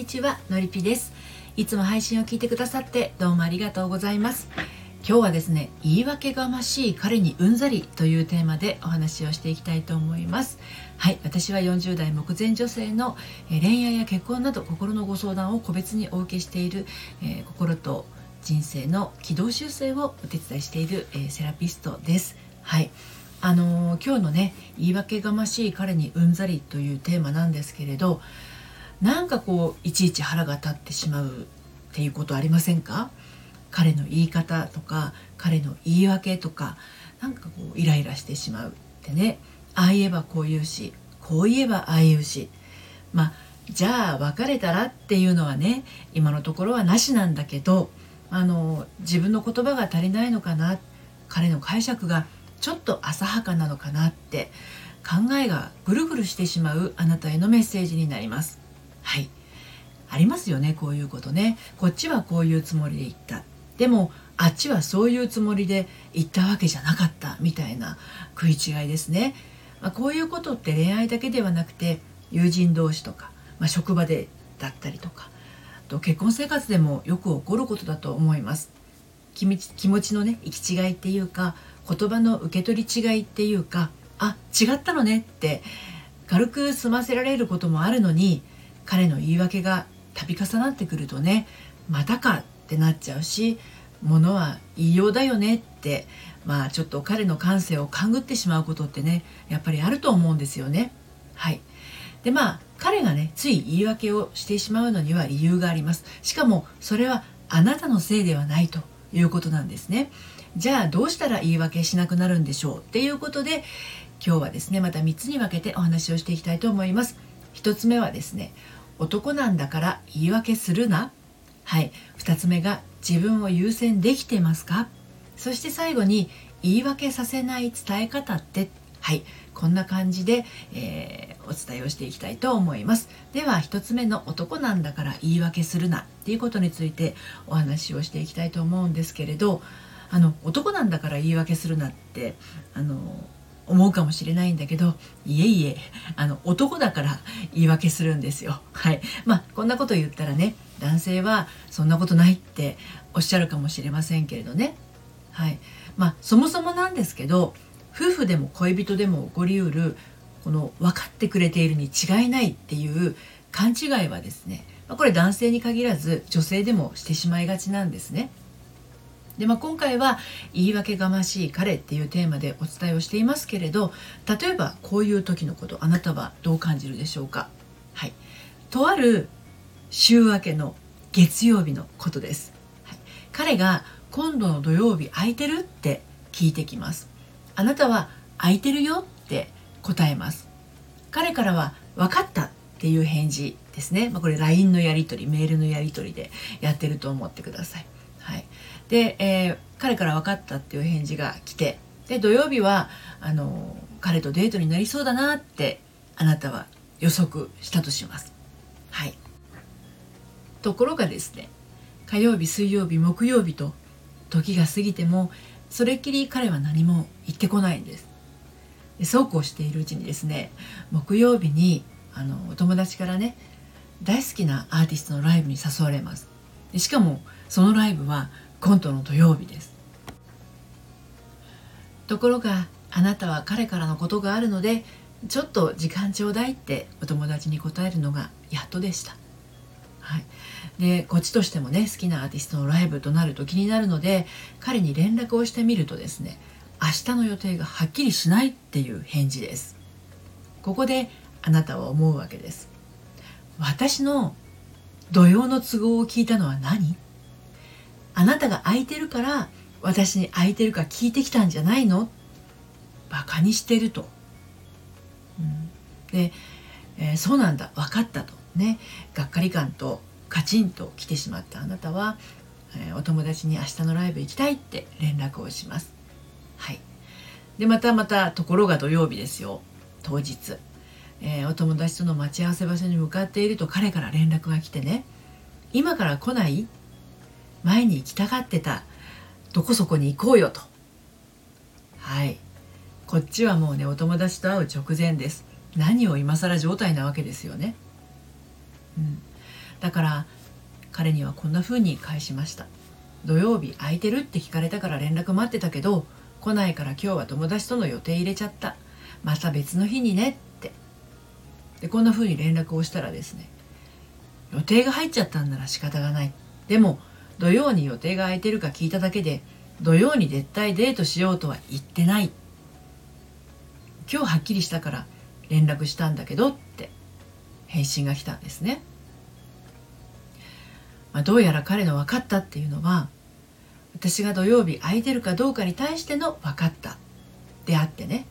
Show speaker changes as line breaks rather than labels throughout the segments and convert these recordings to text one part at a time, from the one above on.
にちはのりぴです。いつも配信を聞いてくださってどうもありがとうございます。今日はですね言い訳がましい彼にうんざりというテーマでお話をしていきたいと思います。はい私は40代目前女性の恋愛や結婚など心のご相談を個別にお受けしている、えー、心と人生の軌道修正をお手伝いしている、えー、セラピストです。はいあのー、今日のね言い訳がましい彼にうんざりというテーマなんですけれどなんかこういちいち腹が立ってしまうっていうことありませんか？彼の言い方とか彼の言い訳とかなんかこうイライラしてしまうってね。ああ言えばこう言うしこう言えばああ言うし。まあじゃあ別れたらっていうのはね今のところはなしなんだけどあの自分の言葉が足りないのかな。彼の解釈がちょっと浅はかなのかなって考えがぐるぐるしてしまうあなたへのメッセージになります。はい。ありますよねこういうことね。こっちはこういうつもりで言った。でもあっちはそういうつもりで言ったわけじゃなかったみたいな食い違いですね、まあ、こういうことって恋愛だけではなくて友人同士とか、まあ、職場でだったりとかと結婚生活でもよく起こることだと思います。気持ちのね行き違いっていうか言葉の受け取り違いっていうかあ違ったのねって軽く済ませられることもあるのに彼の言い訳が度重なってくるとねまたかってなっちゃうしものは言いようだよねってまあちょっと彼の感性を勘ぐってしまうことってねやっぱりあると思うんですよね。はいでまあ彼がねつい言い訳をしてしまうのには理由があります。しかもそれはあなたのせいではないということなんですね。じゃあどうしたら言い訳しなくなるんでしょうっていうことで今日はですねまた3つに分けてお話をしていきたいと思います。1つ目はですね男なんだから言い訳するな。はい。2つ目が自分を優先できてますか？そして最後に言い訳させない伝え方って。はい。こんな感じで、えー、お伝えをしていきたいと思います。では1つ目の男なんだから言い訳するな。っていうことについてお話をしていきたいと思うんですけれどあの男なんだから言い訳するなってあの思うかもしれないんだけどいえいえあの男だから言い訳するんですよ。はい。まあこんなこと言ったらね男性はそんなことないっておっしゃるかもしれませんけれどね。はい。まあそもそもなんですけど夫婦でも恋人でも起こりうるこの分かってくれているに違いないっていう勘違いはですねこれ男性に限らず女性でもしてしまいがちなんですね。で、まあ、今回は「言い訳がましい彼」っていうテーマでお伝えをしていますけれど例えばこういう時のことあなたはどう感じるでしょうか？はい。とある週明けの月曜日のことです、はい、彼が今度の土曜日空いてるって聞いてきます。あなたは空いてるよって答えます。彼からは分かったっていう返事ですね、まあ、これ LINE のやり取りメールのやり取りでやってると思ってください。はいで、えー、彼から分かったっていう返事が来てで土曜日はあの彼とデートになりそうだなってあなたは予測したとします。はいところがですね火曜日水曜日木曜日と時が過ぎてもそれっきり彼は何も言ってこないんです。でそうこうしているうちにですね木曜日にあのお友達からね大好きなアーティストのライブに誘われます。でしかもそのライブは今度の土曜日ですところがあなたは彼からのことがあるのでちょっと時間ちょうだいってお友達に答えるのがやっとでした。はい、でこっちとしてもね好きなアーティストのライブとなると気になるので彼に連絡をしてみるとですね明日の予定がはっきりしないっていう返事です。ここであなたは思うわけです。私の土曜の都合を聞いたのは何？あなたが空いてるから私に空いてるか聞いてきたんじゃないの？バカにしてると。うん、で、えー、そうなんだ。分かったと。ね。がっかり感とカチンと来てしまったあなたは、えー、お友達に明日のライブ行きたいって連絡をします。はい、でまたまたところが土曜日ですよ。当日、えー、お友達との待ち合わせ場所に向かっていると彼から連絡が来てね「今から来ない?」前に行きたがってた。どこそこに行こうよと。はい。こっちはもうねお友達と会う直前です。何を今更状態なわけですよね、うん。だから彼にはこんな風に返しました。土曜日空いてるって聞かれたから連絡待ってたけど来ないから今日は友達との予定入れちゃった。また別の日にねって。でこんな風に連絡をしたらですね予定が入っちゃったんなら仕方がない。でも土曜に予定が空いてるか聞いただけで土曜に絶対デートしようとは言ってない。今日はっきりしたから連絡したんだけどって返信が来たんですね、まあ、どうやら彼の分かったっていうのは私が土曜日空いてるかどうかに対しての分かったであってね。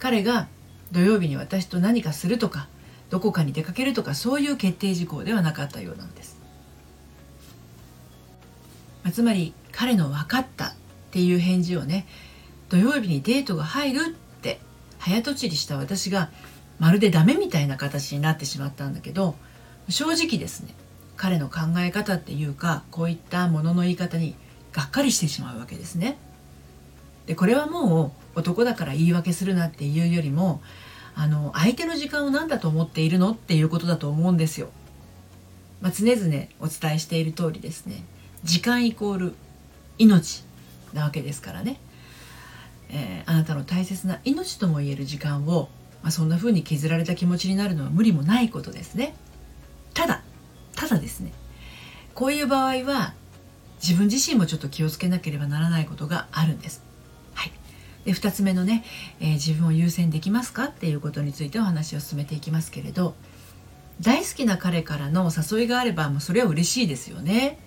彼が土曜日に私と何かするとかどこかに出かけるとかそういう決定事項ではなかったようなんです、まあ、つまり彼の分かったっていう返事をね土曜日にデートが入るって早とちりした私がまるでダメみたいな形になってしまったんだけど正直ですね彼の考え方っていうかこういったものの言い方にがっかりしてしまうわけですね。でこれはもう男だから言い訳するなっていうよりもあの相手の時間を何だと思っているのっていうことだと思うんですよ。まあ、常々お伝えしている通りですね時間イコール命なわけですからね、えー、あなたの大切な命ともいえる時間を、まあ、そんな風に削られた気持ちになるのは無理もないことですね。ただただですねこういう場合は自分自身もちょっと気をつけなければならないことがあるんです。はい、で2つ目のね、えー、自分を優先できますか？っていうことについてお話を進めていきますけれど大好きな彼からの誘いがあればもうそれは嬉しいですよね。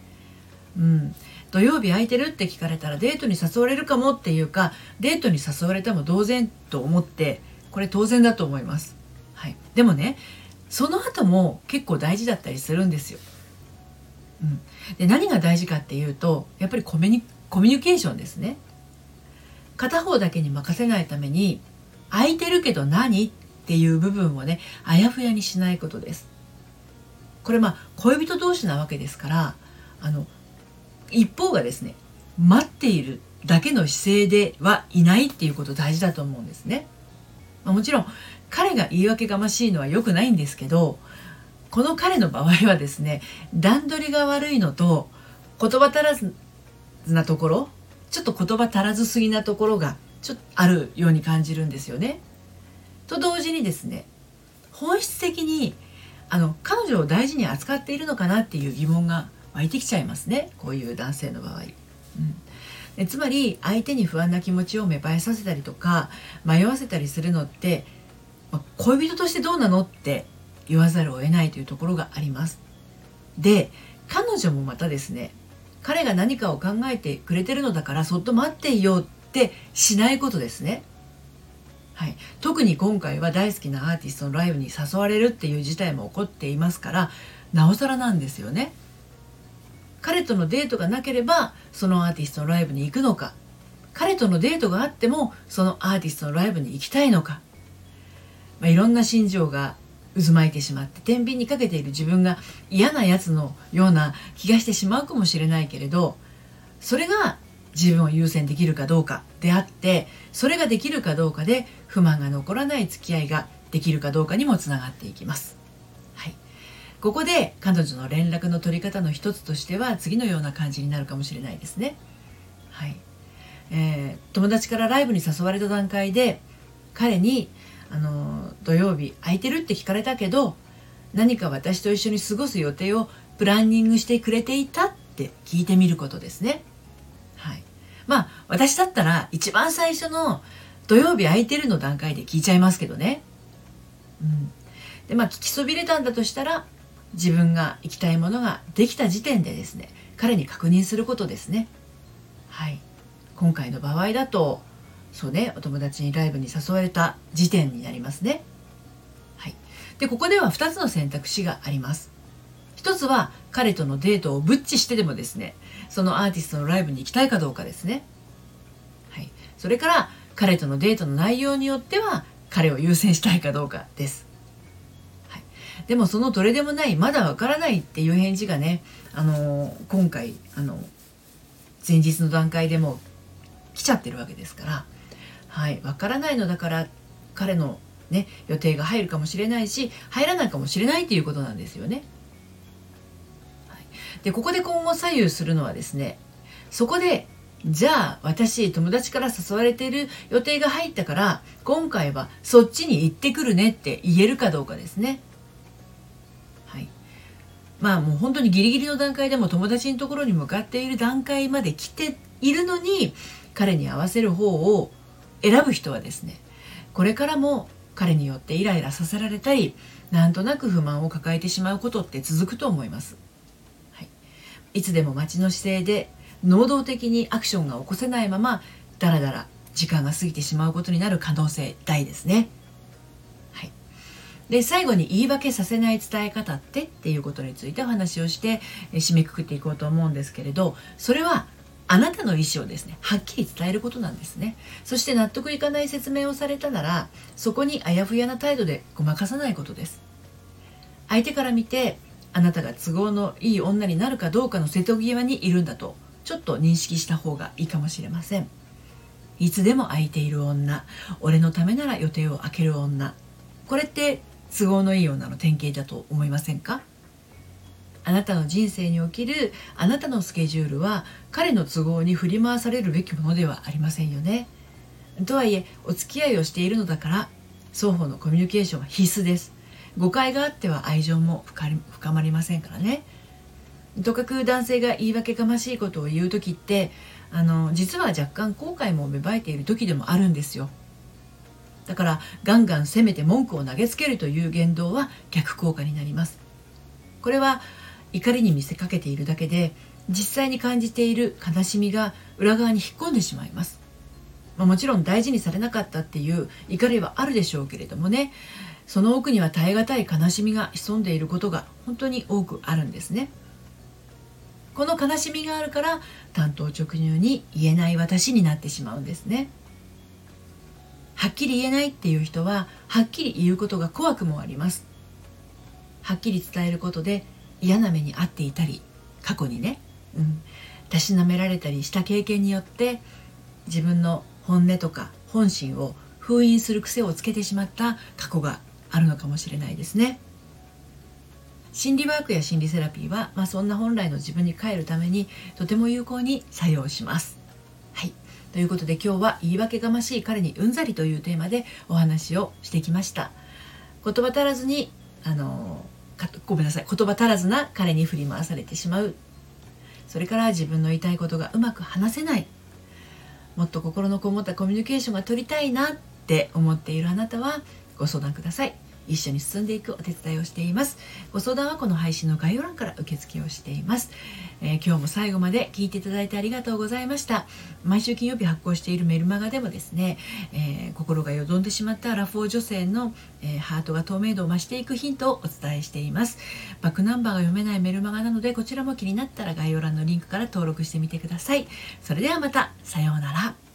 うん、土曜日空いてるって聞かれたらデートに誘われるかもっていうかデートに誘われても同然と思ってこれ当然だと思います。はい、でもねその後も結構大事だったりするんですよ。うん、で何が大事かっていうとやっぱりコミュニコミュニケーションですね。片方だけに任せないために空いてるけど何っていう部分をねあやふやにしないことです。これまあ恋人同士なわけですからあの一方がですね待っているだけの姿勢ではいないっていうこと大事だと思うんですね、まあ、もちろん彼が言い訳がましいのは良くないんですけどこの彼の場合はですね段取りが悪いのと言葉足らずなところちょっと言葉足らずすぎなところがちょっとあるように感じるんですよね。と同時にですね本質的にあの彼女を大事に扱っているのかなっていう疑問が湧いてきちゃいますねこういう男性の場合。うんでつまり相手に不安な気持ちを芽生えさせたりとか迷わせたりするのって、ま恋人としてどうなのって言わざるを得ないというところがあります。で彼女もまたですね彼が何かを考えてくれてるのだからそっと待っていようってしないことですね。はい、特に今回は大好きなアーティストのライブに誘われるっていう事態も起こっていますからなおさらなんですよね。彼とのデートがなければそのアーティストのライブに行くのか彼とのデートがあってもそのアーティストのライブに行きたいのか、まあ、いろんな心情が渦巻いてしまって天秤にかけている自分が嫌なやつのような気がしてしまうかもしれないけれどそれが自分を優先できるかどうかであってそれができるかどうかで不満が残らない付き合いができるかどうかにもつながっていきます。ここで彼女の連絡の取り方の一つとしては次のような感じになるかもしれないですね。はいえー、友達からライブに誘われた段階で彼にあの土曜日空いてるって聞かれたけど何か私と一緒に過ごす予定をプランニングしてくれていたって聞いてみることですね。はい、まあ私だったら一番最初の土曜日空いてるの段階で聞いちゃいますけどね。うん、でまあ聞きそびれたんだとしたら自分が行きたいものができた時点でですね彼に確認することですね。はい、今回の場合だとそうねお友達にライブに誘われた時点になりますね。はい、でここでは2つの選択肢があります。一つは彼とのデートをブッチしてでもですねそのアーティストのライブに行きたいかどうかですね。はい、それから彼とのデートの内容によっては彼を優先したいかどうかです。でもそのどれでもないまだわからないっていう返事がね、あの、今回あの前日の段階でも来ちゃってるわけですからはい、わからないのだから彼の、ね、予定が入るかもしれないし入らないかもしれないということなんですよね。でここで今後左右するのはですねそこでじゃあ私友達から誘われてる予定が入ったから今回はそっちに行ってくるねって言えるかどうかですね。まあもう本当にギリギリの段階でも友達のところに向かっている段階まで来ているのに彼に合わせる方を選ぶ人はですねこれからも彼によってイライラさせられたりなんとなく不満を抱えてしまうことって続くと思います。はい、いつでも待ちの姿勢で能動的にアクションが起こせないままだらだら時間が過ぎてしまうことになる可能性大ですね。で最後に言い訳させない伝え方ってっていうことについてお話をして締めくくっていこうと思うんですけれどそれはあなたの意思をですね。はっきり伝えることなんですね。そして納得いかない説明をされたならそこにあやふやな態度でごまかさないことです。相手から見てあなたが都合のいい女になるかどうかの瀬戸際にいるんだとちょっと認識した方がいいかもしれません。いつでも空いている女俺のためなら予定を空ける女。これって都合のいい女の典型だと思いませんか？あなたの人生におけるあなたのスケジュールは彼の都合に振り回されるべきものではありませんよね。とはいえお付き合いをしているのだから双方のコミュニケーションは必須です。誤解があっては愛情も深まりませんからね。とかく男性が言い訳がましいことを言う時ってあの実は若干後悔も芽生えている時でもあるんですよ。だからガンガン責めて文句を投げつけるという言動は逆効果になります。これは怒りに見せかけているだけで実際に感じている悲しみが裏側に引っ込んでしまいます、まあ、もちろん大事にされなかったっていう怒りはあるでしょうけれどもねその奥には耐え難い悲しみが潜んでいることが本当に多くあるんですね。この悲しみがあるから担当直入に言えない私になってしまうんですね。はっきり言えないっていう人ははっきり言うことが怖くもありますはっきり伝えることで嫌な目に遭っていたり過去にね、うん、たしなめられたりした経験によって自分の本音とか本心を封印する癖をつけてしまった過去があるのかもしれないですね。心理ワークや心理セラピーは、まあ、そんな本来の自分に帰るためにとても有効に作用します。ということで今日は言い訳がましい彼にうんざりというテーマでお話をしてきました。言葉足らずにあのごめんなさい言葉足らずな彼に振り回されてしまうそれから自分の言いたいことがうまく話せないもっと心のこもったコミュニケーションが取りたいなって思っているあなたはご相談ください。一緒に進んでいくお手伝いをしています。ご相談はこの配信の概要欄から受付をしています、えー、今日も最後まで聞いていただいてありがとうございました。毎週金曜日発行しているメルマガでもですね、えー、心がよどんでしまったアラフォー女性の、えー、ハートが透明度を増していくヒントをお伝えしています。バックナンバーが読めないメルマガなのでこちらも気になったら概要欄のリンクから登録してみてください。それではまたさようなら。